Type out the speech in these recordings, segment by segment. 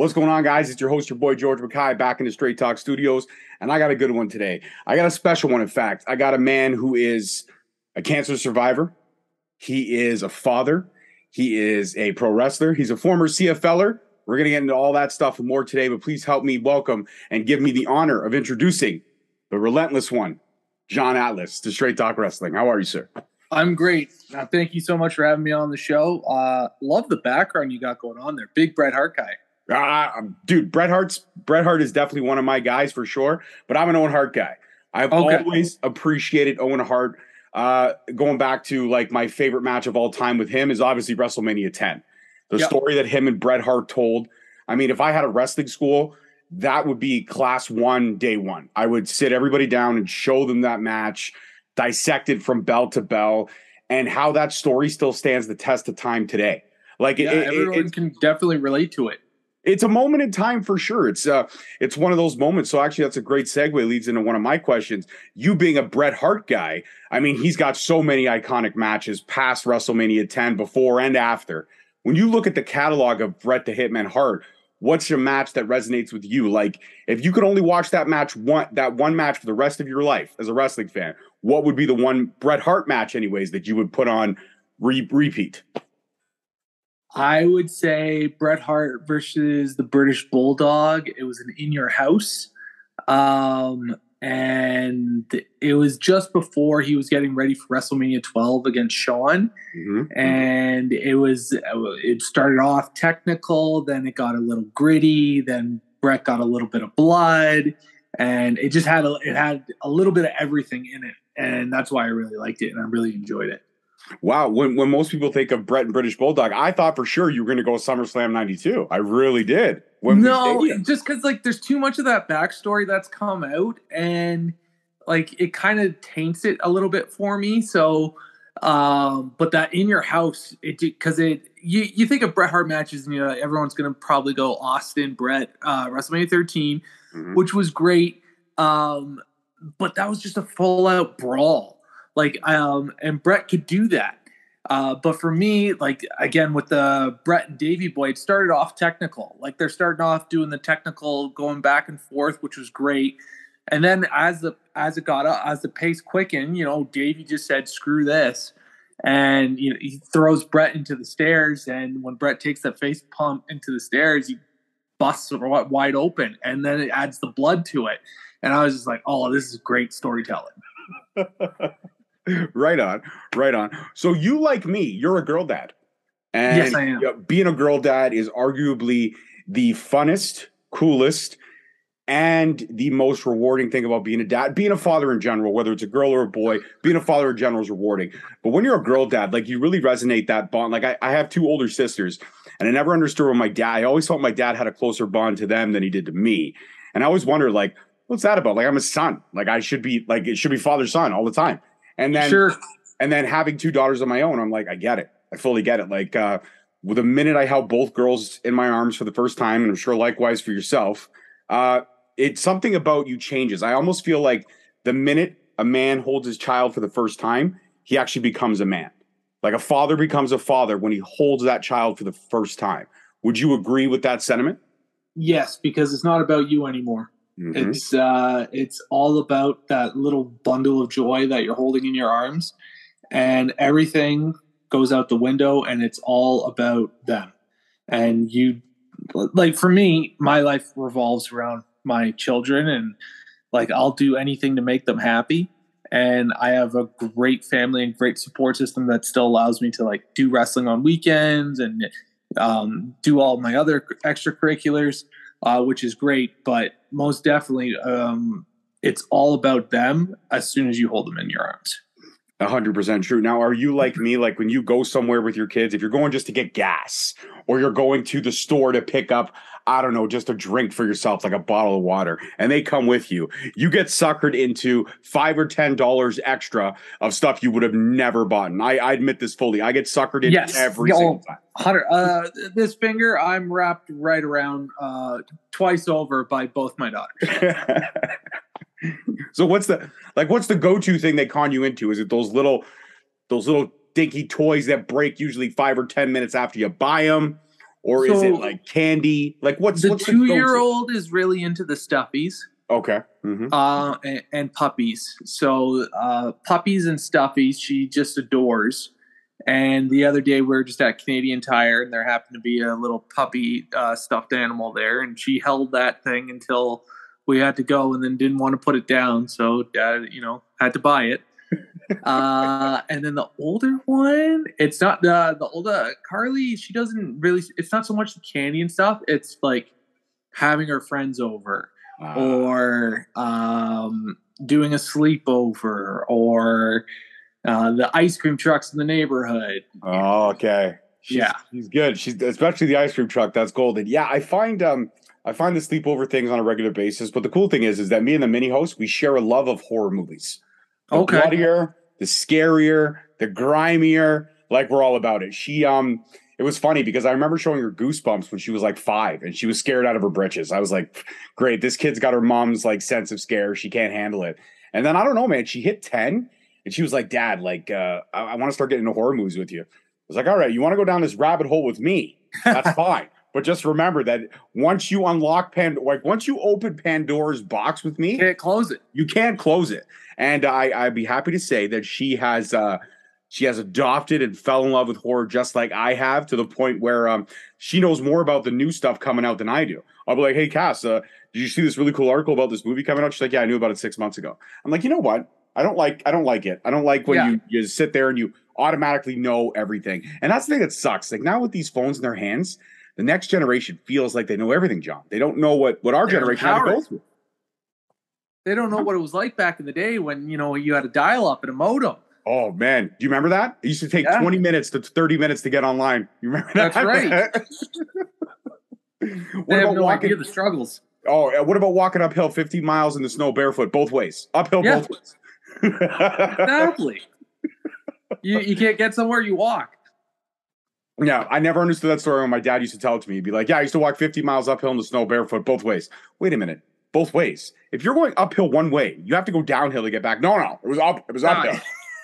What's going on, guys? It's your host, your boy George Mackay, back in the Straight Talk Studios, and I got a good one today. I got a special one, in fact. I got a man who is a cancer survivor. He is a father. He is a pro wrestler. He's a former CFLer. We're going to get into all that stuff and more today, but please help me welcome and give me the honor of introducing the relentless one, John Atlas, to Straight Talk Wrestling. How are you, sir? I'm great. Thank you so much for having me on the show. Uh, love the background you got going on there. Big Bret Hart guy. Uh, dude, Bret Hart's Bret Hart is definitely one of my guys for sure. But I'm an Owen Hart guy. I've okay. always appreciated Owen Hart. Uh, going back to like my favorite match of all time with him is obviously WrestleMania 10. The yep. story that him and Bret Hart told. I mean, if I had a wrestling school, that would be class one, day one. I would sit everybody down and show them that match, dissect it from bell to bell, and how that story still stands the test of time today. Like, yeah, it, everyone it, can definitely relate to it it's a moment in time for sure. It's uh it's one of those moments. So actually that's a great segue leads into one of my questions. You being a Bret Hart guy, I mean, he's got so many iconic matches past WrestleMania 10 before and after. When you look at the catalog of Bret the Hitman Hart, what's your match that resonates with you? Like if you could only watch that match one that one match for the rest of your life as a wrestling fan, what would be the one Bret Hart match anyways that you would put on re- repeat? I would say Bret Hart versus the British Bulldog. It was an in your house. Um, and it was just before he was getting ready for WrestleMania 12 against Shawn. Mm-hmm. And it was, it started off technical, then it got a little gritty, then Bret got a little bit of blood, and it just had a, it had a little bit of everything in it. And that's why I really liked it and I really enjoyed it. Wow, when when most people think of Bret and British Bulldog, I thought for sure you were going to go SummerSlam '92. I really did. no, just because like there's too much of that backstory that's come out, and like it kind of taints it a little bit for me. So, um, but that in your house, it because it you you think of Bret Hart matches, and you know everyone's going to probably go Austin, Bret, uh, WrestleMania 13, mm-hmm. which was great. Um, but that was just a full out brawl like, um, and Bret could do that. Uh, but for me, like again with the Bret and Davy Boy, it started off technical. Like they're starting off doing the technical, going back and forth, which was great. And then as the as it got up, as the pace quickened, you know, Davy just said, "Screw this," and you know he throws Bret into the stairs. And when Bret takes that face pump into the stairs, he busts wide open, and then it adds the blood to it. And I was just like, "Oh, this is great storytelling." right on, right on. So you like me, you're a girl dad. And yes, I am. Being a girl dad is arguably the funnest, coolest, and the most rewarding thing about being a dad, being a father in general, whether it's a girl or a boy, being a father in general is rewarding. But when you're a girl dad, like you really resonate that bond. Like I, I have two older sisters, and I never understood when my dad, I always felt my dad had a closer bond to them than he did to me. And I always wondered, like, what's that about? Like I'm a son. Like I should be like it should be father son all the time. And then sure. and then having two daughters of my own, I'm like, I get it. I fully get it. Like uh with the minute I held both girls in my arms for the first time, and I'm sure likewise for yourself, uh, it's something about you changes. I almost feel like the minute a man holds his child for the first time, he actually becomes a man. Like a father becomes a father when he holds that child for the first time. Would you agree with that sentiment? Yes, because it's not about you anymore. Mm-hmm. It's uh, it's all about that little bundle of joy that you're holding in your arms, and everything goes out the window, and it's all about them. And you, like for me, my life revolves around my children, and like I'll do anything to make them happy. And I have a great family and great support system that still allows me to like do wrestling on weekends and um, do all my other extracurriculars uh, which is great. But most definitely, um, it's all about them as soon as you hold them in your arms. 100% true. Now, are you like me? Like when you go somewhere with your kids, if you're going just to get gas or you're going to the store to pick up I don't know, just a drink for yourself, like a bottle of water, and they come with you, you get suckered into five or ten dollars extra of stuff you would have never bought. And I, I admit this fully. I get suckered into Yes. every single time. Hunter, uh, this finger, I'm wrapped right around uh, twice over by both my daughters. so what's the like what's the go-to thing they con you into? Is it those little those little dinky toys that break usually 5 or 10 minutes after you buy them? Or is it like candy? Like what's The what's two go-to? year old is really into the stuffies. Okay. Mhm. uh, and, and puppies. So uh, puppies and stuffies, she just adores. And the other day we were just at Canadian Tire, and there happened to be a little puppy uh, stuffed animal there, and she held that thing until we had to go, and then didn't want to put it down. So dad, you know, had to buy it. Uh, and then the older one, it's not the the older Carly. She doesn't really. It's not so much the candy and stuff. It's like having her friends over Ah, or um, doing a sleepover or uh, the ice cream trucks in the neighborhood. oh, okay. She's, Yeah. She's good. She's especially the ice cream truck. That's golden. Yeah, I find um I find the sleepover things on a regular basis. But the cool thing is, is that me and the mini host we share a love of horror movies. The Okay. bloodier, the scarier, the grimier. Like we're all about it. She um, it was funny because I remember showing her Goosebumps when she was like five, and she was scared out of her britches. I was like, great, this kid's got her mom's like sense of scare. She can't handle it. And then I don't know, man. She hit ten, and she was like, Dad, like uh, I, I want to start getting into horror movies with you. I was like, all right, you want to go down this rabbit hole with me? That's fine. But just remember that once you unlock Pan, like once you open Pandora's box with me, Can't close it. you can't close it. And I, I'd be happy to say that she has uh she has adopted and fell in love with horror just like I have to the point where um she knows more about the new stuff coming out than I do. I'll be like, hey Cass, uh, did you see this really cool article about this movie coming out? She's like, Yeah, I knew about it six months ago. I'm like, you know what? I don't like I don't like it. I don't like when Yeah. you you sit there and you automatically know everything. And that's the thing that sucks. Like now with these phones in their hands, the next generation feels like they know everything, John. They don't know what what our They're generation had to go through. They don't know what it was like back in the day when you know you had a dial up and a modem. Oh man, do you remember that? It used to take Yeah. 20 minutes to 30 minutes to get online. You remember that? That's right. what They have about no walking? idea the struggles. Oh, what about walking uphill 50 miles in the snow barefoot, both ways, uphill Yeah. both ways? Exactly. you you can't get somewhere you walk. Yeah, I never understood that story when my dad used to tell it to me. He'd be like, "Yeah, I used to walk 50 miles uphill in the snow barefoot, both ways." Wait a minute, both ways. If you're going uphill one way, you have to go downhill to get back. No, no, it was up. It was No. uphill.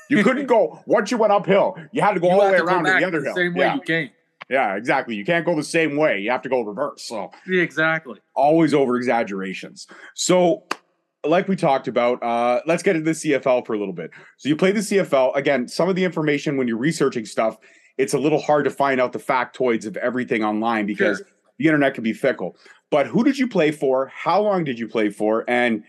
You couldn't go once you went uphill. You had to go You all the way around to the other the hill. same way yeah, you came. yeah, exactly. You can't go the same way. You have to go reverse. So Yeah, exactly. always over exaggerations. So, like we talked about, uh, let's get into the CFL for a little bit. So, you play the CFL. Again, some of the information when you're researching stuff, it's a little hard to find out the factoids of everything online because Sure. the internet can be fickle. But who did you play for? How long did you play for? And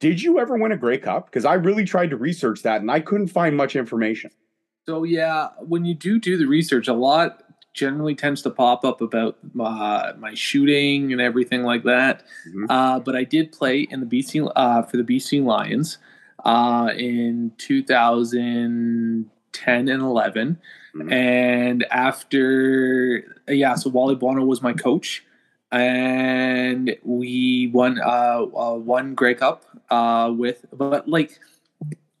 did you ever win a Grey Cup? Because I really tried to research that and I couldn't find much information. So yeah, when you do do the research, a lot generally tends to pop up about uh, my shooting and everything like that. Mhm. Uh, but I did play in the BC uh, for the BC Lions uh, in 2010 and 11, Mhm. and after yeah, so Wally Buono was my coach. And we won uh, uh one Grey Cup uh with but like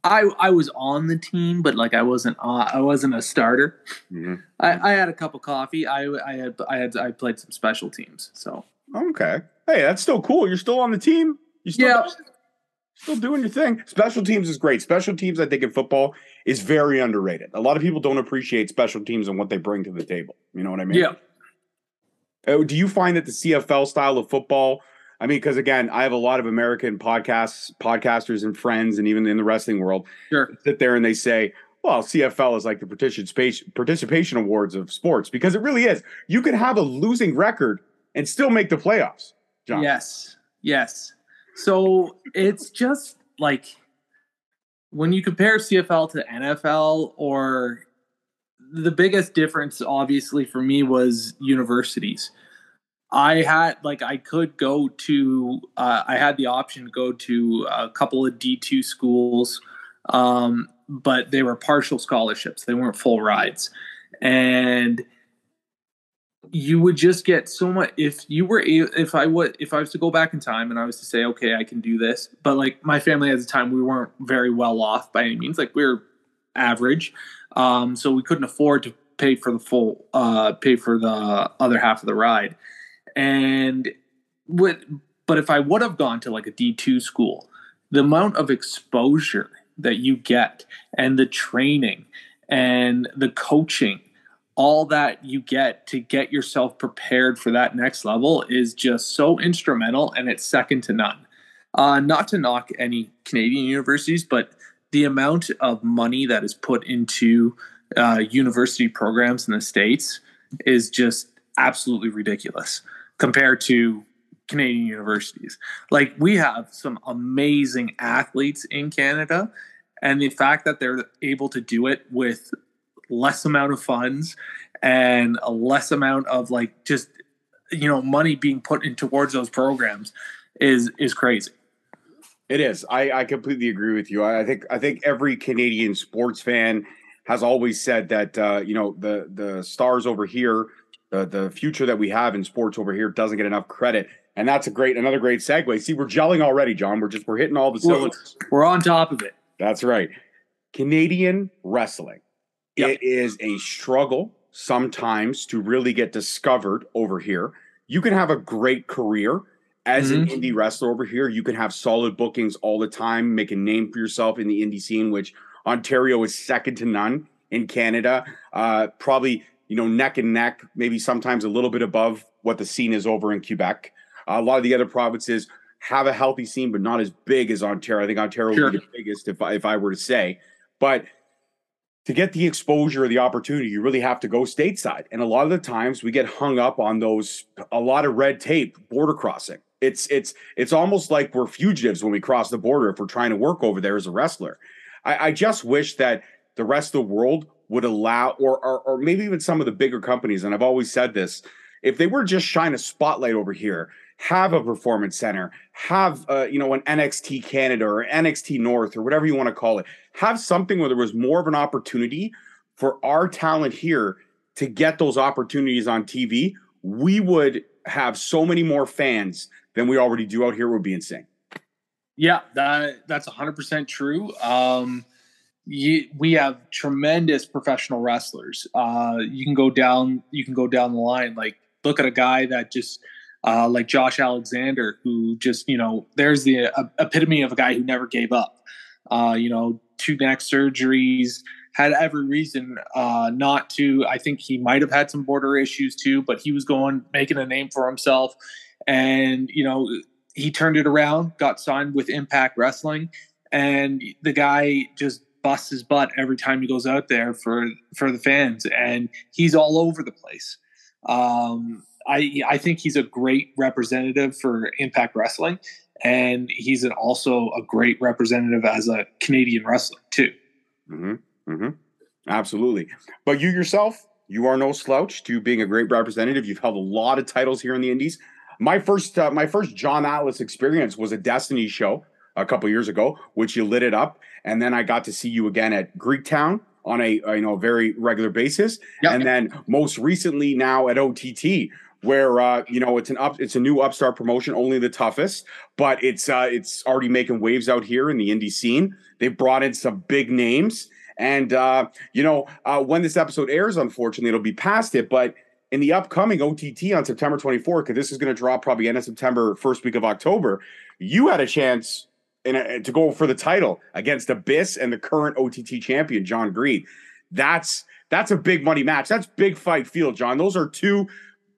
I I was on the team, but like I wasn't uh, I wasn't a starter. Mhm. I, I had a cup of coffee. I I had I had I played some special teams. So Okay. Hey, that's still cool. You're still on the team. You still yeah, still doing your thing. Special teams is great. Special teams, I think, in football is very underrated. A lot of people don't appreciate special teams and what they bring to the table. You know what I mean? yeah. Uh, do you find that the CFL style of football? I mean, because again, I have a lot of American podcasts, podcasters, and friends, and even in the wrestling world, Sure. sit there and they say, "Well, CFL is like the participation participation awards of sports," because it really is. You can have a losing record and still make the playoffs. John. Yes. Yes. So it's just like when you compare CFL to NFL or the biggest difference obviously for me was universities. I had like I could go to uh, I had the option to go to a couple of D2 schools um, but they were partial scholarships. They weren't full rides. And you would just get so much if you were if I would if I was to go back in time and I was to say okay I can do this but like my family at the time we weren't very well off by any means like we are average um, so we couldn't afford to pay for the full uh, pay for the other half of the ride. And what but if I would have gone to like a D2 school the amount of exposure that you get and the training and the coaching all that you get to get yourself prepared for that next level is just so instrumental and it's second to none. Uh, not to knock any Canadian universities, but the amount of money that is put into uh, university programs in the States is just absolutely ridiculous compared to Canadian universities. Like, we have some amazing athletes in Canada, and the fact that they're able to do it with less amount of funds and a less amount of like just you know money being put in towards those programs is is crazy. It is. I i completely agree with you. I, I think i think every canadian sports fan has always said that uh, you know the the stars over here the the future that we have in sports over here doesn't get enough credit. And that's a great another great segue. See we're gelling already john. We're just we're hitting all the cylinders. we're, we're on top of it. That's right. Canadian wrestling Yep. It is a struggle sometimes to really get discovered over here. You can have a great career as mm-hmm. an indie wrestler over here. You can have solid bookings all the time, make a name for yourself in the indie scene, which Ontario is second to none in Canada. Uh, probably, you know, neck and neck, maybe sometimes a little bit above what the scene is over in Quebec. Uh, a lot of the other provinces have a healthy scene, but not as big as Ontario. I think Ontario sure. would be the biggest if I, if I were to say. But to get the exposure or the opportunity, you really have to go stateside. And a lot of the times we get hung up on those a lot of red tape, border crossing. It's it's it's almost like we're fugitives when we cross the border if we're trying to work over there as a wrestler. I, I just wish that the rest of the world would allow, or, or or maybe even some of the bigger companies, and I've always said this, if they were just shine a spotlight over here, have a performance center, have uh, you know an NXT Canada or NXT North or whatever you want to call it, have something where there was more of an opportunity for our talent here to get those opportunities on TV. We would have so many more fans than we already do out here. Would be insane. Yeah, that that's hundred percent true. Um, you, we have tremendous professional wrestlers. Uh, you can go down, you can go down the line. Like, look at a guy that just uh, like Josh Alexander, who just, you know, there's the uh, epitome of a guy who never gave up. Uh, you know, two neck surgeries, had every reason uh, not to. I think he might have had some border issues too, but he was going, making a name for himself. And, you know, he turned it around, got signed with Impact Wrestling, and the guy just busts his butt every time he goes out there for for the fans, and he's all over the place. Um, I I think he's a great representative for Impact Wrestling, and he's an, also a great representative as a Canadian wrestler too. Mm-hmm. Mm-hmm. Absolutely. But you yourself, you are no slouch to being a great representative. You've held a lot of titles here in the Indies. My first uh, my first John Atlas experience was a Destiny show a couple years ago, which you lit it up, and then I got to see you again at Greektown on a, a you know very regular basis, yep. and then most recently now at OTT, where uh, you know it's an up it's a new upstart promotion, only the toughest, but it's uh, it's already making waves out here in the indie scene. They've brought in some big names, and uh, you know uh, when this episode airs, unfortunately, it'll be past it, but. In the upcoming OTT on September 24th, because this is going to drop probably end of September, first week of October, you had a chance in a, to go for the title against Abyss and the current OTT champion John Green. That's that's a big money match. That's big fight field, John. Those are two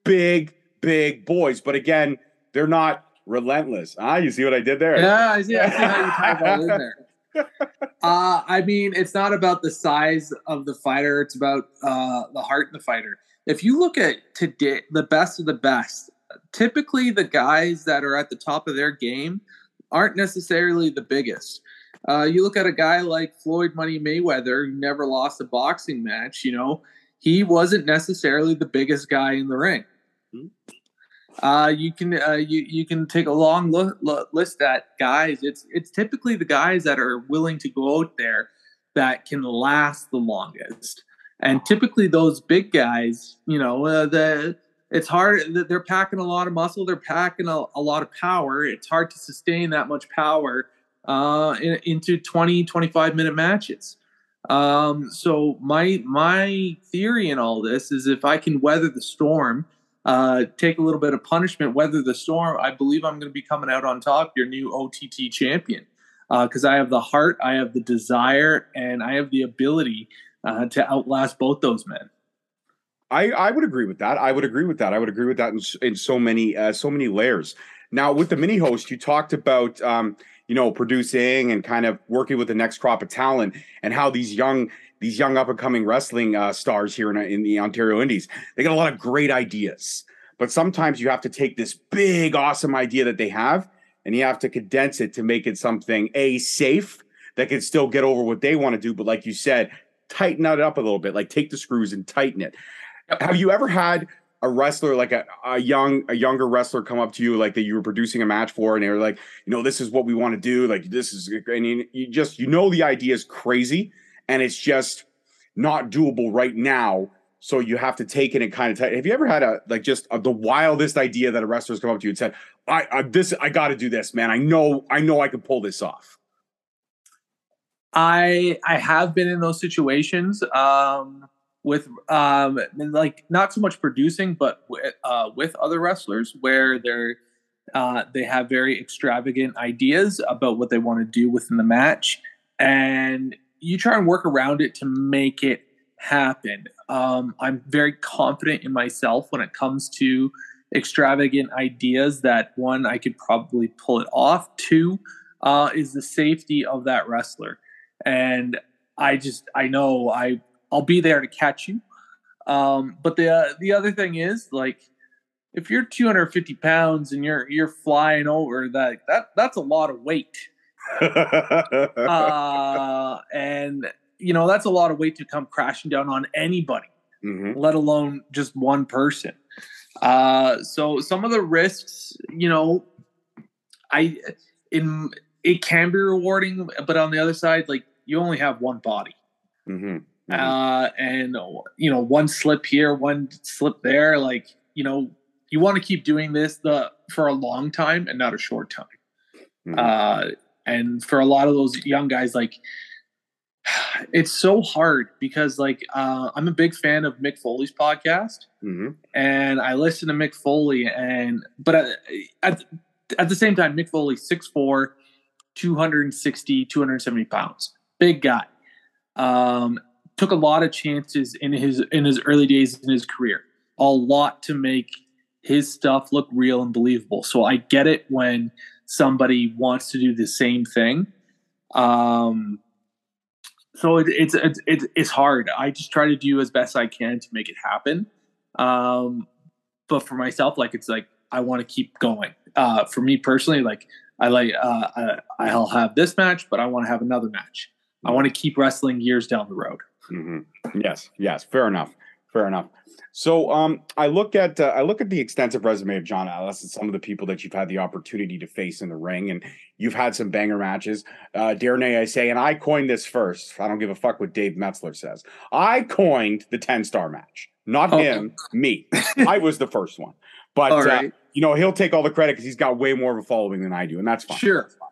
big, big boys. But again, they're not relentless. Ah, you see what I did there? Yeah, I see, I see how you talk about in there. Uh, I mean, it's not about the size of the fighter; it's about uh, the heart in the fighter. If you look at today, the best of the best, typically the guys that are at the top of their game aren't necessarily the biggest. Uh, you look at a guy like Floyd Money Mayweather, who never lost a boxing match. You know, he wasn't necessarily the biggest guy in the ring. Uh, you can uh, you you can take a long look, look, list at guys. It's it's typically the guys that are willing to go out there that can last the longest, and typically those big guys, you know, uh, the it's hard. They're packing a lot of muscle. They're packing a, a lot of power. It's hard to sustain that much power uh, in, into 20, 25 minute matches. Um, so my my theory in all this is if I can weather the storm, uh, take a little bit of punishment, weather the storm, I believe I'm going to be coming out on top, your new OTT champion, because uh, I have the heart, I have the desire, and I have the ability uh, to outlast both those men. I, I would agree with that. I would agree with that. I would agree with that in, in so many uh, so many layers. Now, with the mini host, you talked about um, you know producing and kind of working with the next crop of talent, and how these young these young up and coming wrestling uh, stars here in, in the Ontario Indies they got a lot of great ideas, but sometimes you have to take this big awesome idea that they have, and you have to condense it to make it something a safe that can still get over what they want to do, but like you said, tighten it up a little bit, like take the screws and tighten it. Have you ever had a wrestler like a, a young a younger wrestler come up to you like that you were producing a match for and they were like you know this is what we want to do like this is and you, you just you know the idea is crazy and it's just not doable right now. So you have to take it and kind of have you ever had a like just a, the wildest idea that a wrestler's come up to you and said i, I this i got to do this man. I know i know i can pull this off. I i have been in those situations um with um like not so much producing but uh, with other wrestlers where they're uh, they have very extravagant ideas about what they want to do within the match. And you try and work around it to make it happen um, i'm very confident in myself when it comes to extravagant ideas that one i could probably pull it off two uh, is the safety of that wrestler and i just i know i I'll be there to catch you. Um, but the uh, the other thing is like if you're 250 pounds and you're you're flying over that that that's a lot of weight. Uh, and you know that's a lot of weight to come crashing down on anybody, mm-hmm. let alone just one person. Uh, so some of the risks, you know, I in it can be rewarding, but on the other side, like you only have one body. Mm-hmm. Mm-hmm. Uh, and you know, one slip here, one slip there. Like you know, you want to keep doing this the for a long time and not a short time. Mm-hmm. Uh, and for a lot of those young guys, like it's so hard because like uh, I'm a big fan of Mick Foley's podcast, mm-hmm. and I listen to Mick Foley, and but at, at, at the same time, Mick Foley 6'4", 260, 270 pounds, big guy. Um, took a lot of chances in his in his early days in his career. A lot to make his stuff look real and believable. So I get it when somebody wants to do the same thing. Um, so it, it's it's it's hard. I just try to do as best I can to make it happen. Um, but for myself, like it's like I want to keep going. Uh, for me personally, like I like uh, I, I'll have this match, but I want to have another match. I want to keep wrestling years down the road. Mm-hmm. Yes, yes, fair enough, fair enough. So, um, I look at uh, I look at the extensive resume of John Atlas and some of the people that you've had the opportunity to face in the ring, and you've had some banger matches. Uh, Darnay, I say, and I coined this first. I don't give a fuck what Dave Meltzer says. I coined the ten star match, not oh. him, me. I was the first one, but uh, you know he'll take all the credit because he's got way more of a following than I do, and that's fine. Sure. That's fine.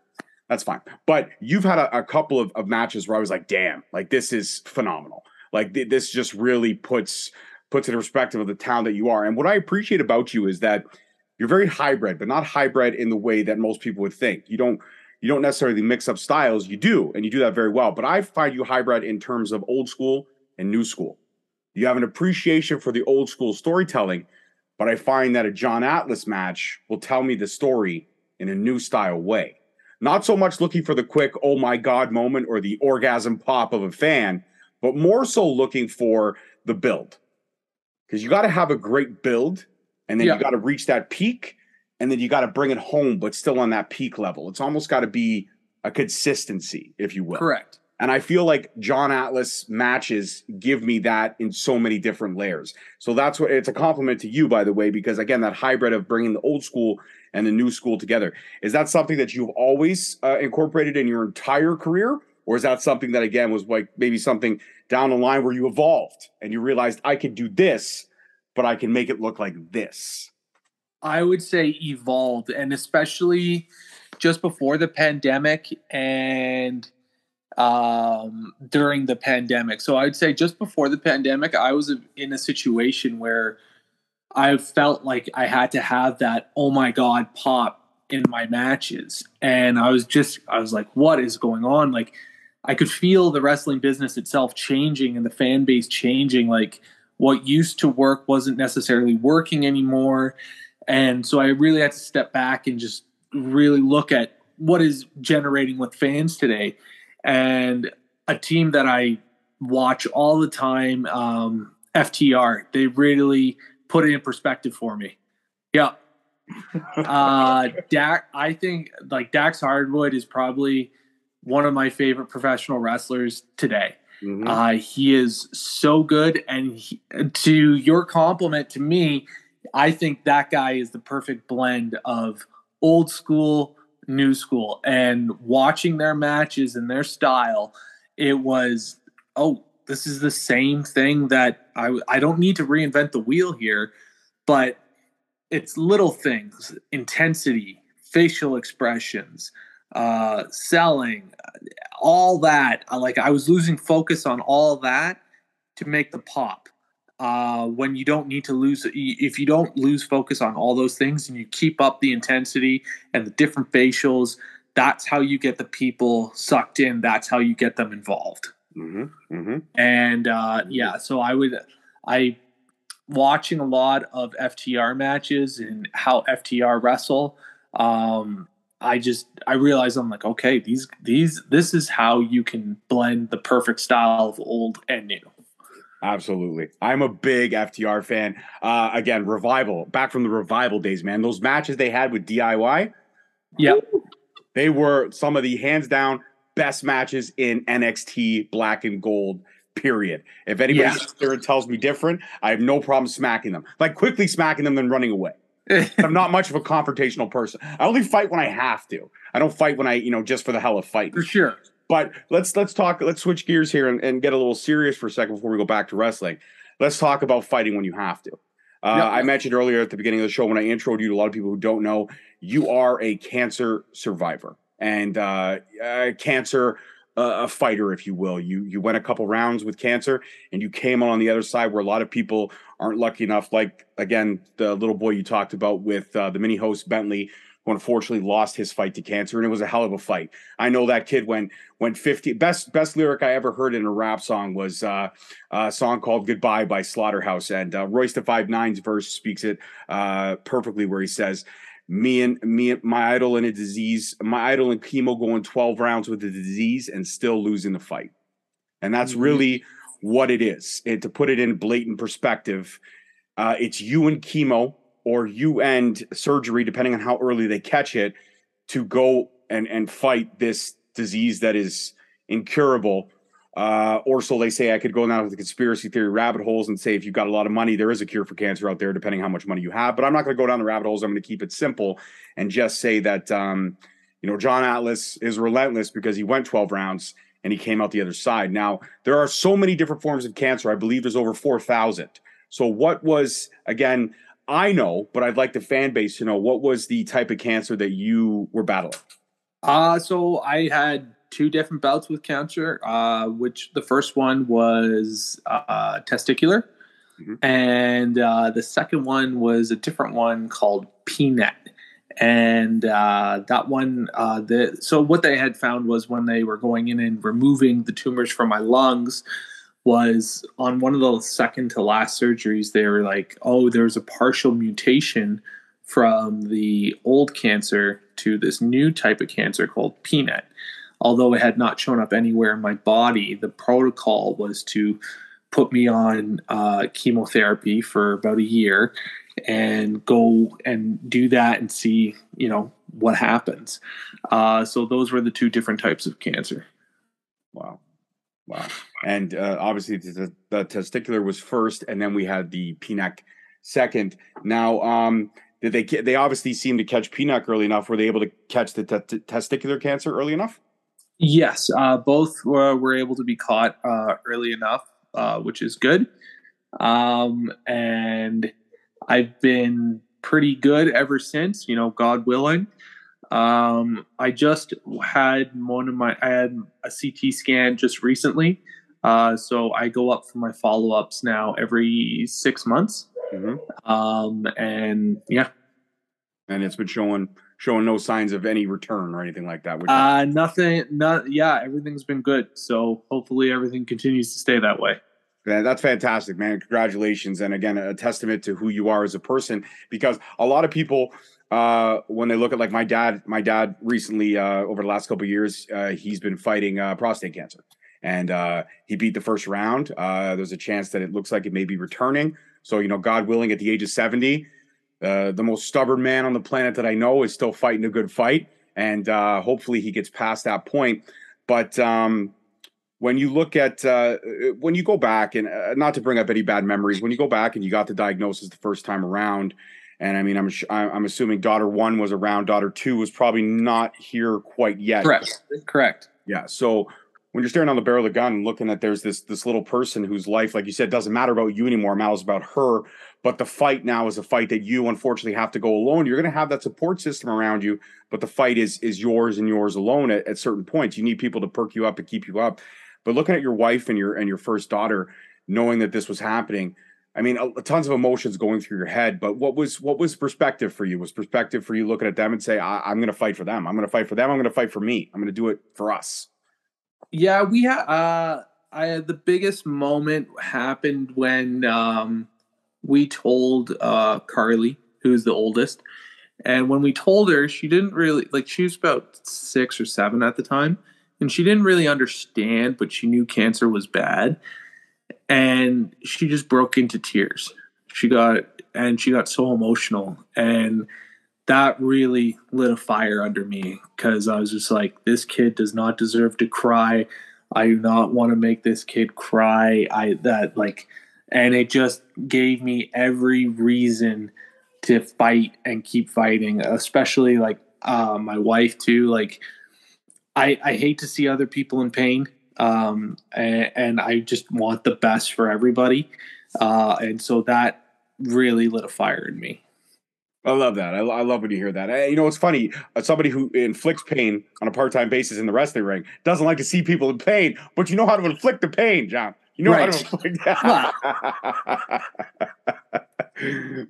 That's fine. But you've had a, a couple of, of, matches where I was like, damn, like this is phenomenal. Like th- this just really puts puts it in perspective of the town that you are. And what I appreciate about you is that you're very hybrid, but not hybrid in the way that most people would think. You don't you don't necessarily mix up styles. You do, and you do that very well. But I find you hybrid in terms of old school and new school. You have an appreciation for the old school storytelling, but I find that a John Atlas match will tell me the story in a new style way. Not so much looking for the quick, oh my God moment or the orgasm pop of a fan, but more so looking for the build. Because you got to have a great build and then yeah. you got to reach that peak and then you got to bring it home, but still on that peak level. It's almost got to be a consistency, if you will. Correct. And I feel like John Atlas matches give me that in so many different layers. So that's what it's a compliment to you, by the way, because again, that hybrid of bringing the old school and the new school together is that something that you've always uh, incorporated in your entire career, or is that something that again was like maybe something down the line where you evolved and you realized I could do this, but I can make it look like this. I would say evolved, and especially just before the pandemic and um, during the pandemic. So I'd say just before the pandemic, I was in a situation where I felt like I had to have that oh my god pop in my matches, and I was just I was like, what is going on? Like I could feel the wrestling business itself changing and the fan base changing. Like what used to work wasn't necessarily working anymore. And so I really had to step back and just really look at what is generating with fans today. And a team that I watch all the time, um, FTR, they really put it in perspective for me. Yeah. uh, Dak, I think like Dax Hardwood is probably one of my favorite professional wrestlers today. Mm-hmm. Uh, he is so good, and he, to your compliment to me, I think that guy is the perfect blend of old school, new school, and watching their matches and their style. It was oh, this is the same thing that I I don't need to reinvent the wheel here, but it's little things, intensity, facial expressions, uh, selling, all that. Like I was losing focus on all that to make the pop. Uh, when you don't need to lose, if you don't lose focus on all those things and you keep up the intensity and the different facials, that's how you get the people sucked in. That's how you get them involved. Mm-hmm, mm-hmm. And uh, yeah, so I would, I watching a lot of FTR matches and how FTR wrestle. Um, I just I realized I'm like, okay, these these this is how you can blend the perfect style of old and new. Absolutely. I'm a big FTR fan. Uh, again, revival, back from the revival days, man. Those matches they had with DIY. Yeah. They were some of the hands down best matches in NXT black and gold, period. If anybody yeah. there tells me different, I have no problem smacking them. Like quickly smacking them, then running away. I'm not much of a confrontational person. I only fight when I have to. I don't fight when I, you know, just for the hell of fighting. For sure. But let's let's talk. Let's switch gears here and, and get a little serious for a second before we go back to wrestling. Let's talk about fighting when you have to. Uh. I mentioned earlier at the beginning of the show when I introed you to a lot of people who don't know, you are a cancer survivor and uh, uh, cancer a fighter, if you will. You you went a couple rounds with cancer, and you came on the other side where a lot of people aren't lucky enough. Like again, the little boy you talked about with uh, the mini host Bentley, who unfortunately lost his fight to cancer, and it was a hell of a fight. I know that kid went went fifty. Best best lyric I ever heard in a rap song was uh, a song called "Goodbye" by Slaughterhouse, and uh, Royce the Five Nine's verse speaks it uh, perfectly, where he says me and me and my idol in a disease my idol in chemo going 12 rounds with the disease and still losing the fight. And that's mm-hmm. really what it is. And to put it in blatant perspective uh, it's you and chemo or you and surgery depending on how early they catch it to go and and fight this disease that is incurable uh, or so they say I could go down to the conspiracy theory rabbit holes and say if you've got a lot of money, there is a cure for cancer out there, depending how much money you have. But I'm not going to go down the rabbit holes. I'm going to keep it simple and just say that um, you know John Atlas is relentless because he went 12 rounds and he came out the other side. Now there are so many different forms of cancer. I believe there's over 4,000. So what was again? I know, but I'd like the fan base to know what was the type of cancer that you were battling. Uh so I had two different bouts with cancer, uh, which the first one was uh, testicular, mm-hmm. and uh, the second one was a different one called PNET. And uh, that one, uh, the so what they had found was when they were going in and removing the tumors from my lungs, was on one of the second to last surgeries, they were like, "Oh, there's a partial mutation." From the old cancer to this new type of cancer called PNET although it had not shown up anywhere in my body, the protocol was to put me on uh, chemotherapy for about a year and go and do that and see, you know, what happens. Uh, so those were the two different types of cancer. Wow. Wow. And uh, obviously the, the, testicular was first, and then we had the PNET second. Now, um, did they they obviously seem to catch PNET early enough? Were they able to catch the testicular cancer early enough? Yes, uh, both were, were, able to be caught uh, early enough, uh, which is good. Um, and I've been pretty good ever since, you know, God willing. Um, I just had one of my, I had a CT scan just recently. Uh, so I go up for my follow ups now every six months. Mm-hmm. Um, and yeah, and it's been showing showing no signs of any return or anything like that. Which uh, nothing, not yeah, everything's been good. So hopefully everything continues to stay that way. Man, that's fantastic, man. Congratulations. And again, a testament to who you are as a person, because a lot of people, uh, when they look at like my dad, my dad recently, uh, over the last couple years, uh, he's been fighting uh, prostate cancer and uh, he beat the first round. Uh, there's a chance that it looks like it may be returning. So, you know, God willing, at the age of 70, uh, the most stubborn man on the planet that I know is still fighting a good fight. And uh, hopefully he gets past that point. But, um, when you look at uh, when you go back and uh, not to bring up any bad memories when you go back and you got the diagnosis the first time around and i mean i'm i'm assuming daughter 1 was around daughter 2 was probably not here quite yet correct correct yeah so when you're staring on the barrel of the gun and looking at there's this this little person whose life like you said doesn't matter about you anymore it matters about her but the fight now is a fight that you unfortunately have to go alone you're going to have that support system around you but the fight is is yours and yours alone at, at certain points you need people to perk you up and keep you up but looking at your wife and your and your first daughter, knowing that this was happening, I mean, a, tons of emotions going through your head. But what was what was perspective for you? Was perspective for you looking at them and say, I, am going to fight for them. I'm going to fight for them. I'm going to fight for me. I'm going to do it for us." Yeah, we had. Uh, I the biggest moment happened when um, we told uh, Carly, who's the oldest, and when we told her, she didn't really like. She was about six or seven at the time and she didn't really understand, but she knew cancer was bad. And she just broke into tears. She got and she got so emotional and that really lit a fire under me because I was just like, this kid does not deserve to cry. I do not want to make this kid cry. I that like and it just gave me every reason to fight and keep fighting, especially like uh, my wife too. Like I, I hate to see other people in pain. Um, and, and, I just want the best for everybody. Uh, and so that really lit a fire in me. I love that. I, I love when you hear that. You know, it's funny. Uh, somebody who inflicts pain on a part-time basis in the wrestling ring doesn't like to see people in pain, but you know how to inflict the pain, John. You know right. how to inflict that.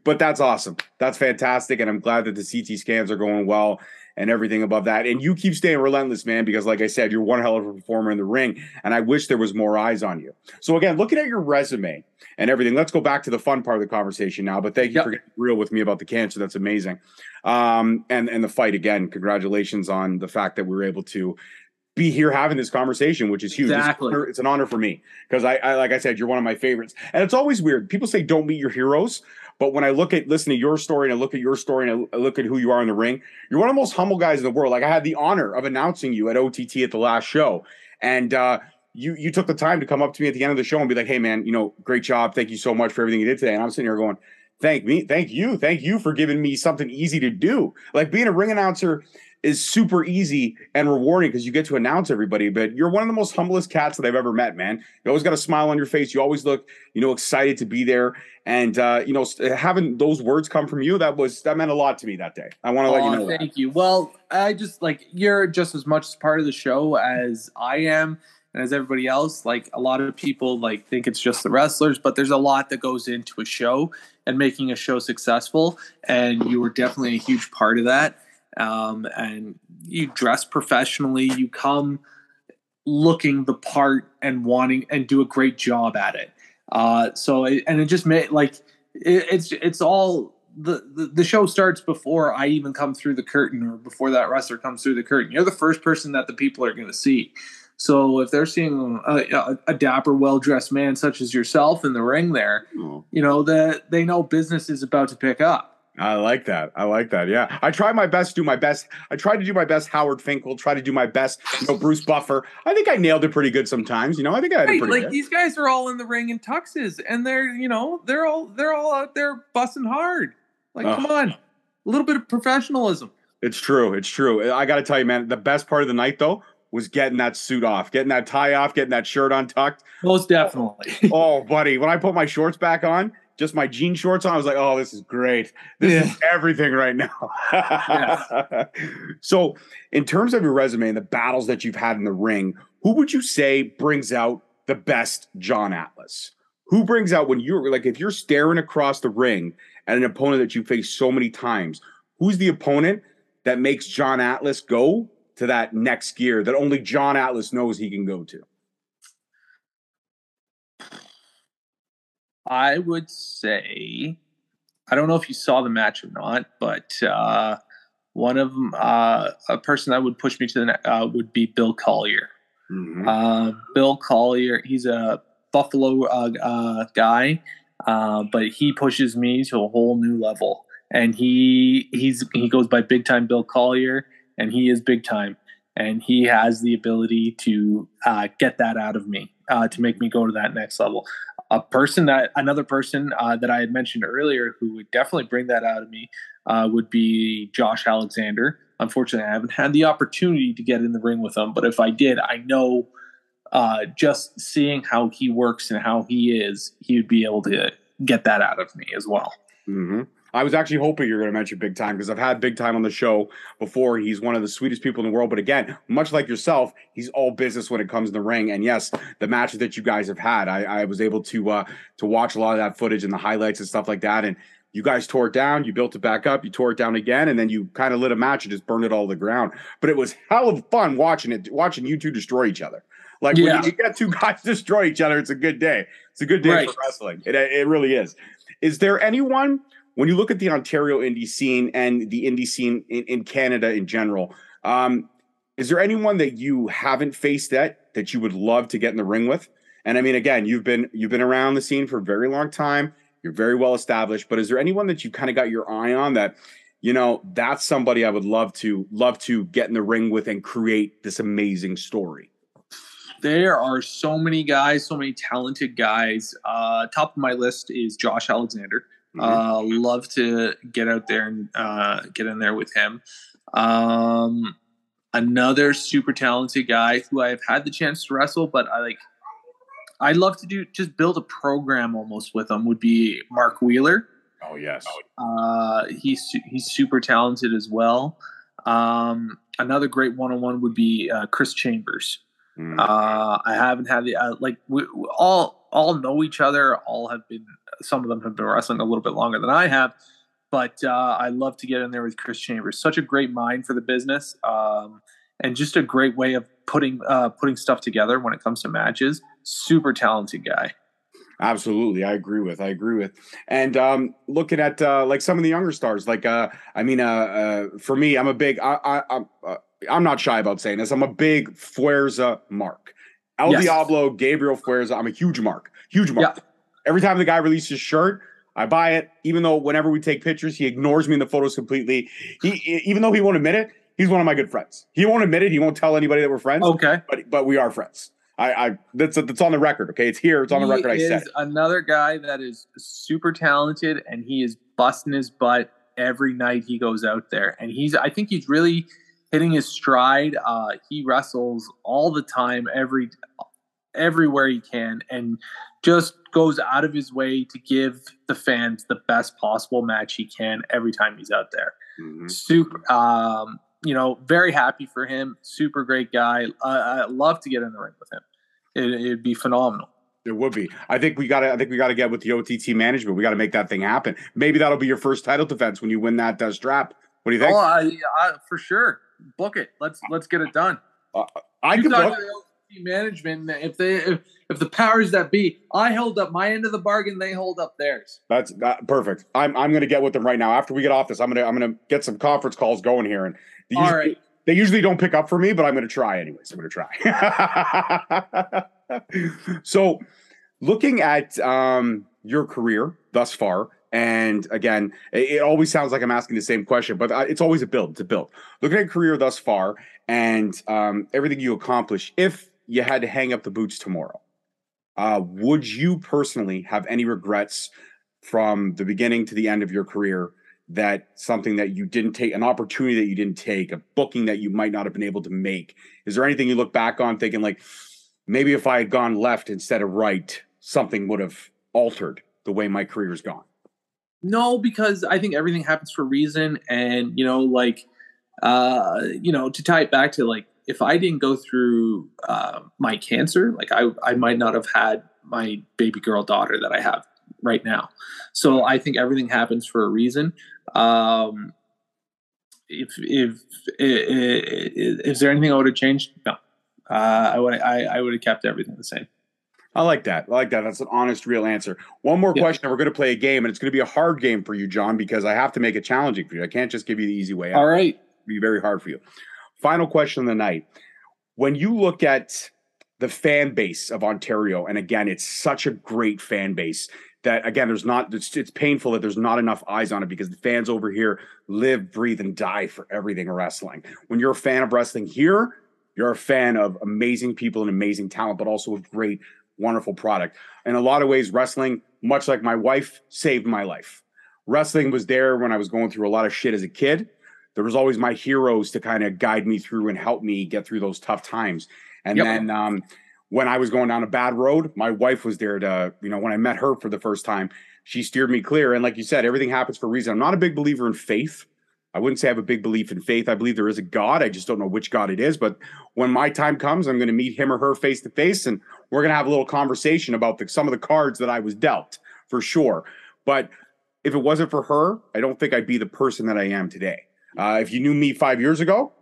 but that's awesome. That's fantastic, and I'm glad that the CT scans are going well and everything above that. And you keep staying relentless, man, because like I said, you're one hell of a performer in the ring. And I wish there was more eyes on you. So again, looking at your resume and everything, let's go back to the fun part of the conversation now. But thank you yep. for getting real with me about the cancer. That's amazing. Um, and and the fight again. Congratulations on the fact that we were able to be here having this conversation, which is huge. Exactly. It's, it's an honor for me because I, I, like I said, you're one of my favorites. And it's always weird. People say don't meet your heroes, but when I look at listen to your story and I look at your story and I look at who you are in the ring, you're one of the most humble guys in the world. Like I had the honor of announcing you at OTT at the last show, and uh, you you took the time to come up to me at the end of the show and be like, "Hey, man, you know, great job. Thank you so much for everything you did today." And I'm sitting here going, "Thank me, thank you, thank you for giving me something easy to do." Like being a ring announcer is super easy and rewarding because you get to announce everybody. But you're one of the most humblest cats that I've ever met, man. You always got a smile on your face. You always look, you know, excited to be there. And uh, you know, having those words come from you, that was that meant a lot to me that day. I want to oh, let you know. Thank that. you. Well, I just like you're just as much part of the show as I am and as everybody else like a lot of people like think it's just the wrestlers but there's a lot that goes into a show and making a show successful and you were definitely a huge part of that um, and you dress professionally. You come looking the part and wanting and do a great job at it. Uh, so it, and it just made like it, it's it's all the, the, the show starts before I even come through the curtain or before that wrestler comes through the curtain. You're the first person that the people are going to see. So if they're seeing a, a, a dapper, well dressed man such as yourself in the ring, there, oh. you know that they know business is about to pick up. I like that. I like that. Yeah. I try my best to do my best. I try to do my best Howard Finkel, try to do my best, you know, Bruce Buffer. I think I nailed it pretty good sometimes. You know, I think I right, like good. these guys are all in the ring in tuxes and they're, you know, they're all they're all out there bussing hard. Like, come on. A little bit of professionalism. It's true. It's true. I got to tell you, man, the best part of the night though was getting that suit off, getting that tie off, getting that shirt untucked. Most definitely. oh, buddy, when I put my shorts back on, just my jean shorts on, I was like, oh, this is great. This yeah. is everything right now. yes. So, in terms of your resume and the battles that you've had in the ring, who would you say brings out the best John Atlas? Who brings out when you're like, if you're staring across the ring at an opponent that you face so many times, who's the opponent that makes John Atlas go to that next gear that only John Atlas knows he can go to? I would say, I don't know if you saw the match or not, but uh, one of them, uh, a person that would push me to the uh, would be Bill Collier. Mm-hmm. Uh, Bill Collier, he's a Buffalo uh, uh, guy, but he pushes me to a whole new level. And he he's he goes by Big Time Bill Collier, and he is big time, and he has the ability to get that out of me, to make me go to that next level a person that another person uh, that I had mentioned earlier who would definitely bring that out of me uh, would be Josh Alexander. Unfortunately, I haven't had the opportunity to get in the ring with him, but if I did, I know uh, just seeing how he works and how he is, he would be able to get that out of me as well. Mm-hmm. I was actually hoping you're going to mention Big Time because I've had Big Time on the show before. He's one of the sweetest people in the world. But again, much like yourself, he's all business when it comes to the ring. And yes, the matches that you guys have had, I, I was able to uh, to watch a lot of that footage and the highlights and stuff like that. And you guys tore it down, you built it back up, you tore it down again, and then you kind of lit a match and just burned it all to the ground. But it was hell of fun watching it, watching you two destroy each other. Like yeah. when you get two guys destroy each other, it's a good day. It's a good day right. for wrestling. It, it really is. Is there anyone when you look at the Ontario indie scene and the indie scene in, in Canada in general, um, is there anyone that you haven't faced yet that you would love to get in the ring with? And I mean, again, you've been you've been around the scene for a very long time. You're very well established, but is there anyone that you kind of got your eye on that, you know, that's somebody I would love to love to get in the ring with and create this amazing story? There are so many guys, so many talented guys. Uh, top of my list is Josh Alexander. Mm-hmm. Uh, love to get out there and uh, get in there with him. Um, another super talented guy who I've had the chance to wrestle, but I like. I'd love to do just build a program almost with him. Would be Mark Wheeler. Oh yes. Uh, he's he's super talented as well. Um, another great one on one would be uh, Chris Chambers. Mm. Uh, I haven't had the uh, like we, we all all know each other. All have been some of them have been wrestling a little bit longer than I have, but uh, I love to get in there with Chris Chambers. Such a great mind for the business, um, and just a great way of putting uh, putting stuff together when it comes to matches. Super talented guy. Absolutely, I agree with. I agree with. And um, looking at uh, like some of the younger stars, like uh, I mean, uh, uh, for me, I'm a big. I, I, I'm uh, I'm not shy about saying this. I'm a big Fuerza mark. El yes. Diablo, Gabriel Fuerza. I'm a huge mark. Huge mark. Yeah. Every time the guy releases his shirt, I buy it. Even though whenever we take pictures, he ignores me in the photos completely. He even though he won't admit it, he's one of my good friends. He won't admit it. He won't tell anybody that we're friends. Okay, but but we are friends. I, I that's that's on the record. Okay, it's here. It's on the record. I said another guy that is super talented, and he is busting his butt every night he goes out there, and he's. I think he's really hitting his stride. Uh, he wrestles all the time, every everywhere he can, and just goes out of his way to give the fans the best possible match he can every time he's out there. Mm-hmm. Super, um, you know, very happy for him. Super great guy. Uh, I love to get in the ring with him. It, it'd be phenomenal. It would be. I think we got to. I think we got to get with the OTT management. We got to make that thing happen. Maybe that'll be your first title defense when you win that uh, strap. What do you think? Oh, I, I, for sure. Book it. Let's let's get it done. Uh, I you could book management if they if, if the powers that be i hold up my end of the bargain they hold up theirs that's that, perfect i'm i'm gonna get with them right now after we get off this i'm gonna i'm gonna get some conference calls going here and they usually, All right. they usually don't pick up for me but i'm gonna try anyways i'm gonna try so looking at um your career thus far and again, it, always sounds like I'm asking the same question, but it's always a build. It's a build. Looking at your career thus far and um, everything you accomplish, if you had to hang up the boots tomorrow, uh, would you personally have any regrets from the beginning to the end of your career that something that you didn't take, an opportunity that you didn't take, a booking that you might not have been able to make? Is there anything you look back on thinking like maybe if I had gone left instead of right, something would have altered the way my career's gone? No, because I think everything happens for a reason. And, you know, like, uh, you know, to tie it back to like, if I didn't go through uh, my cancer, like I, I might not have had my baby girl daughter that I have right now. So I think everything happens for a reason. Um, if, if, if, is there anything I would have changed? No, uh, I would, I, I would have kept everything the same. I like that. I like that. That's an honest, real answer. One more yeah. question, we're going to play a game, and it's going to be a hard game for you, John, because I have to make it challenging for you. I can't just give you the easy way out. All right. It'll be very hard for you. Final question of the night. When you look at the fan base of Ontario, and again, it's such a great fan base that again, there's not. It's, it's painful that there's not enough eyes on it because the fans over here live, breathe, and die for everything wrestling. When you're a fan of wrestling here, you're a fan of amazing people and amazing talent, but also a great wonderful product. In a lot of ways, wrestling, much like my wife, saved my life. Wrestling was there when I was going through a lot of shit as a kid. There was always my heroes to kind of guide me through and help me get through those tough times. And yep. then um, when I was going down a bad road, my wife was there to, you know, when I met her for the first time, she steered me clear. And like you said, everything happens for a reason. I'm not a big believer in faith. I wouldn't say I have a big belief in faith. I believe there is a God. I just don't know which God it is. But when my time comes, I'm going to meet him or her face to face, and we're going to have a little conversation about the, some of the cards that I was dealt for sure. But if it wasn't for her, I don't think I'd be the person that I am today. Uh, if you knew me five years ago,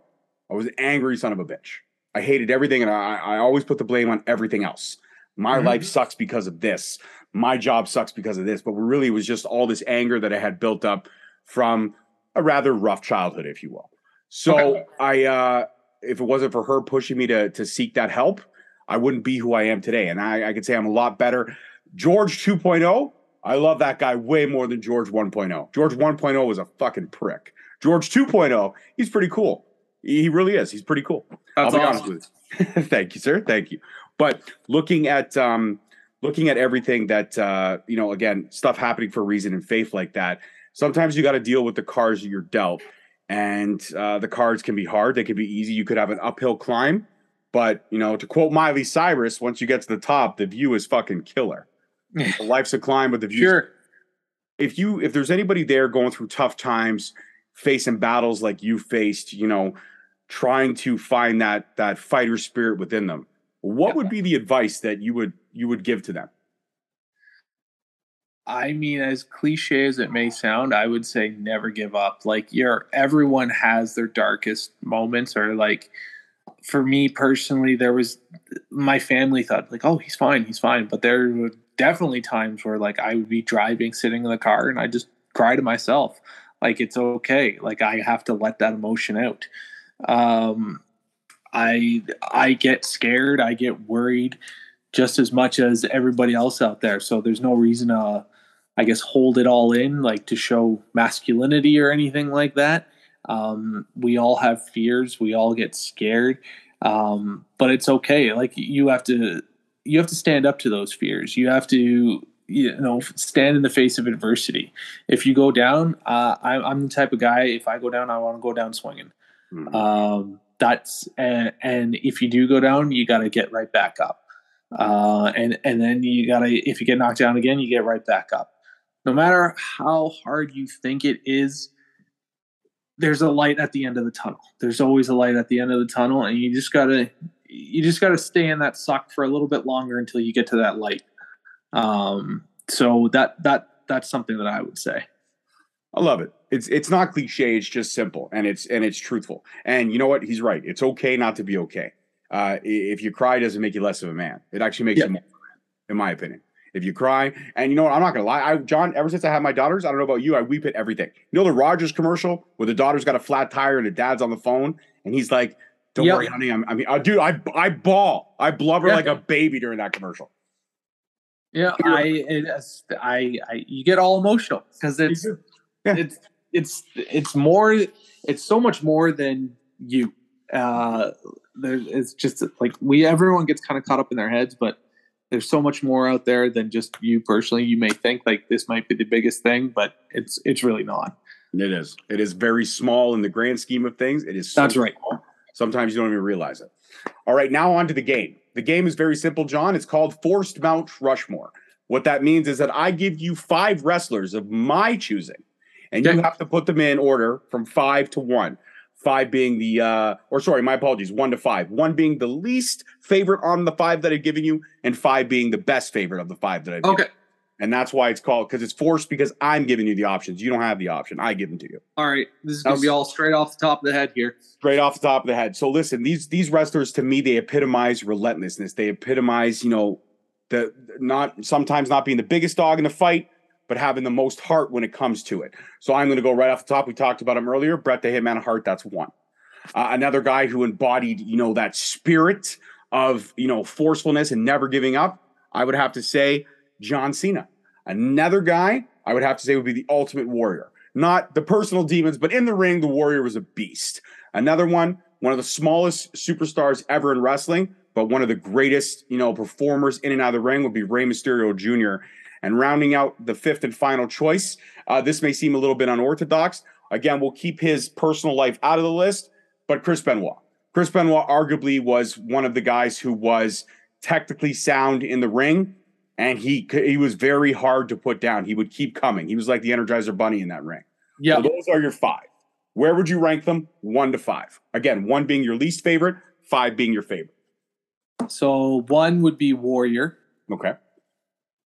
I was an angry son of a bitch. I hated everything, and I, I always put the blame on everything else. My mm-hmm. life sucks because of this. My job sucks because of this. But really, it was just all this anger that I had built up from a rather rough childhood, if you will. So okay. I, uh, if it wasn't for her pushing me to to seek that help, I wouldn't be who I am today. And I, I could say I'm a lot better. George 2.0, I love that guy way more than George 1.0. George 1.0 was a fucking prick. George 2.0, he's pretty cool. He really is. He's pretty cool. That's I'll be awesome. honest with you. Thank you, sir. Thank you. But looking at um, looking at everything that uh, you know, again, stuff happening for a reason and faith like that sometimes you got to deal with the cards you're dealt. And uh, the cards can be hard, they can be easy. You could have an uphill climb. But, you know, to quote Miley Cyrus, once you get to the top, the view is fucking killer. Life's a climb, but the view. Sure. If you if there's anybody there going through tough times, facing battles like you faced, you know, trying to find that that fighter spirit within them, what yeah. would be the advice that you would you would give to them? I mean, as cliche as it may sound, I would say never give up. Like you're everyone has their darkest moments or like for me personally, there was my family thought like, oh, he's fine, he's fine. But there were definitely times where like I would be driving, sitting in the car, and I just cry to myself. Like it's okay. Like I have to let that emotion out. Um I I get scared, I get worried just as much as everybody else out there. So there's no reason to I guess, hold it all in, like to show masculinity or anything like that. Um, we all have fears. We all get scared, um, but it's okay. Like you have to, you have to stand up to those fears. You have to, you know, stand in the face of adversity. If you go down, uh, I, am the type of guy. If I go down, I want to go down swinging. Mm-hmm. Um, that's and, and if you do go down, you got to get right back up. Uh, and and then you gotta if you get knocked down again, you get right back up no matter how hard you think it is, there's a light at the end of the tunnel. There's always a light at the end of the tunnel, and you just gotta you just gotta stay in that suck for a little bit longer until you get to that light. Um, so that that that's something that I would say. I love it. It's it's not cliche. It's just simple and it's and it's truthful. And you know what? He's right. It's okay not to be okay. Uh, if you cry, doesn't make you less of a man. It actually makes yeah. you more, of a man, in my opinion if you cry. And you know what? I'm not gonna lie. I John, ever since I had my daughters, I don't know about you, I weep at everything. You know the Rogers commercial where the daughter's got a flat tire and the dad's on the phone and he's like, "Don't yep. worry, honey. I'm, I mean, uh, dude, I I ball, I blubber yeah. like a baby during that commercial." Yeah, I, I, I, you get all emotional because it's, yeah. it's, it's, it's more, it's so much more than you. Uh, there, it's just like we, everyone gets kind of caught up in their heads, but there's so much more out there than just you personally. You may think like this might be the biggest thing, but it's it's really not. It is. It is very small in the grand scheme of things. It is. So That's right. Small. Sometimes you don't even realize it. All right, now on to the game. The game is very simple, John. It's called Forced Mount Rushmore. What that means is that I give you five wrestlers of my choosing, and okay. you have to put them in order from five to one. Five being the, uh, or sorry, my apologies, one to five. One being the least favorite on the five that I've given you, and five being the best favorite of the five that I've okay. Given. And that's why it's called because it's forced because I'm giving you the options. You don't have the option. I give them to you. All right. This is gonna be all straight off the top of the head here. Straight off the top of the head. So listen, these these wrestlers to me, they epitomize relentlessness. They epitomize, you know, the not sometimes not being the biggest dog in the fight, but having the most heart when it comes to it. So I'm gonna go right off the top. We talked about him earlier. Bret the Hitman Hart, that's one. Uh, another guy who embodied, you know, that spirit of, you know, forcefulness and never giving up. I would have to say John Cena. Another guy I would have to say would be the Ultimate Warrior. Not the personal demons, but in the ring, the Warrior was a beast. Another one, one of the smallest superstars ever in wrestling, but one of the greatest, you know, performers in and out of the ring would be Rey Mysterio Jr. And rounding out the fifth and final choice, uh, this may seem a little bit unorthodox. Again, we'll keep his personal life out of the list, but Chris Benoit. Chris Benoit arguably was one of the guys who was technically sound in the ring, and he he was very hard to put down. He would keep coming. He was like the Energizer Bunny in that ring. Yeah, so those are your five. Where would you rank them? One to five. Again, one being your least favorite, five being your favorite. So one would be Warrior. Okay.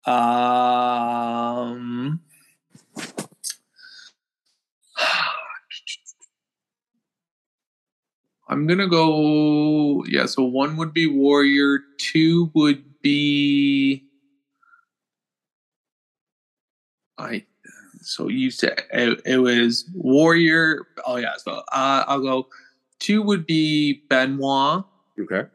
Um. I'm gonna go. Yeah, so one would be Warrior. Two would be I so you said it, it, was Warrior. Oh yeah, so uh, I'll go. Two would be Benoit. Okay.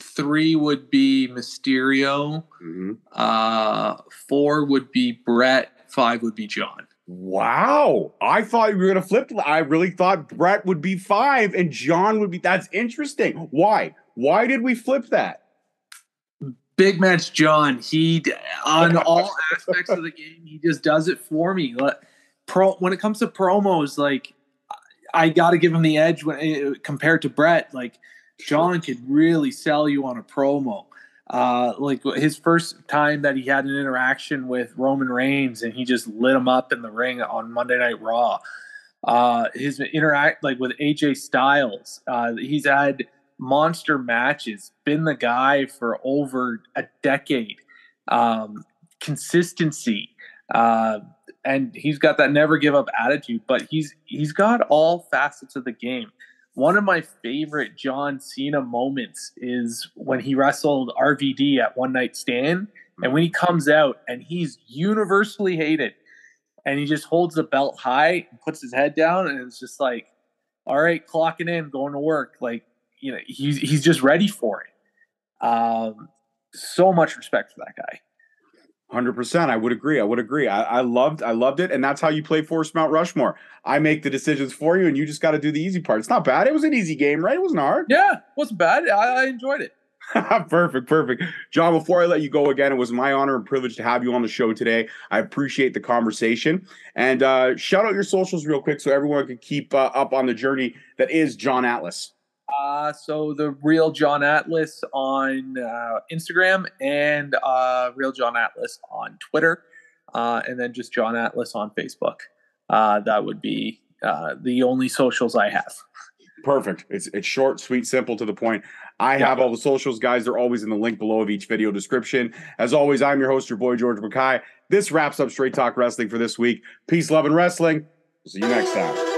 Three would be Mysterio. Mm-hmm. Uh, four would be Bret. Five would be John. Wow, I thought you were gonna flip. I really thought Bret would be five and John would be. That's interesting. Why? Why did we flip that? Big match John. He on all aspects of the game, he just does it for me. Pro when it comes to promos, like I got to give him the edge when eh, compared to Bret. Like John could really sell you on a promo. Uh, like his first time that he had an interaction with Roman Reigns and he just lit him up in the ring on Monday Night Raw. Uh, his interact like with AJ Styles. Uh, he's had monster matches, been the guy for over a decade. Um, consistency, uh, and he's got that never give up attitude. But he's he's got all facets of the game. One of my favorite John Cena moments is when he wrestled RVD at One Night Stand, and when he comes out and he's universally hated, and he just holds the belt high and puts his head down, and it's just like, all right, clocking in, going to work. Like you know he's he's just ready for it. Um, so much respect for that guy. Hundred percent. I would agree. I would agree. I, I, loved. I loved it, and that's how you play Force Mount Rushmore. I make the decisions for you, and you just got to do the easy part. It's not bad. It was an easy game, right? It wasn't hard. Yeah, wasn't bad. I, I enjoyed it. perfect, perfect. John, before I let you go again, it was my honor and privilege to have you on the show today. I appreciate the conversation. And uh, shout out your socials real quick so everyone can keep uh, up on the journey that is John Atlas. Uh, so the real John Atlas on uh, Instagram and uh, real John Atlas on Twitter, uh, and then just John Atlas on Facebook. Uh, that would be uh, the only socials I have. Perfect. It's it's short, sweet, simple, to the point. I yeah. have all the socials, guys. They're always in the link below of each video description. As always, I'm your host, your boy George Mackay. This wraps up Straight Talk Wrestling for this week. Peace, love, and wrestling. See you next time.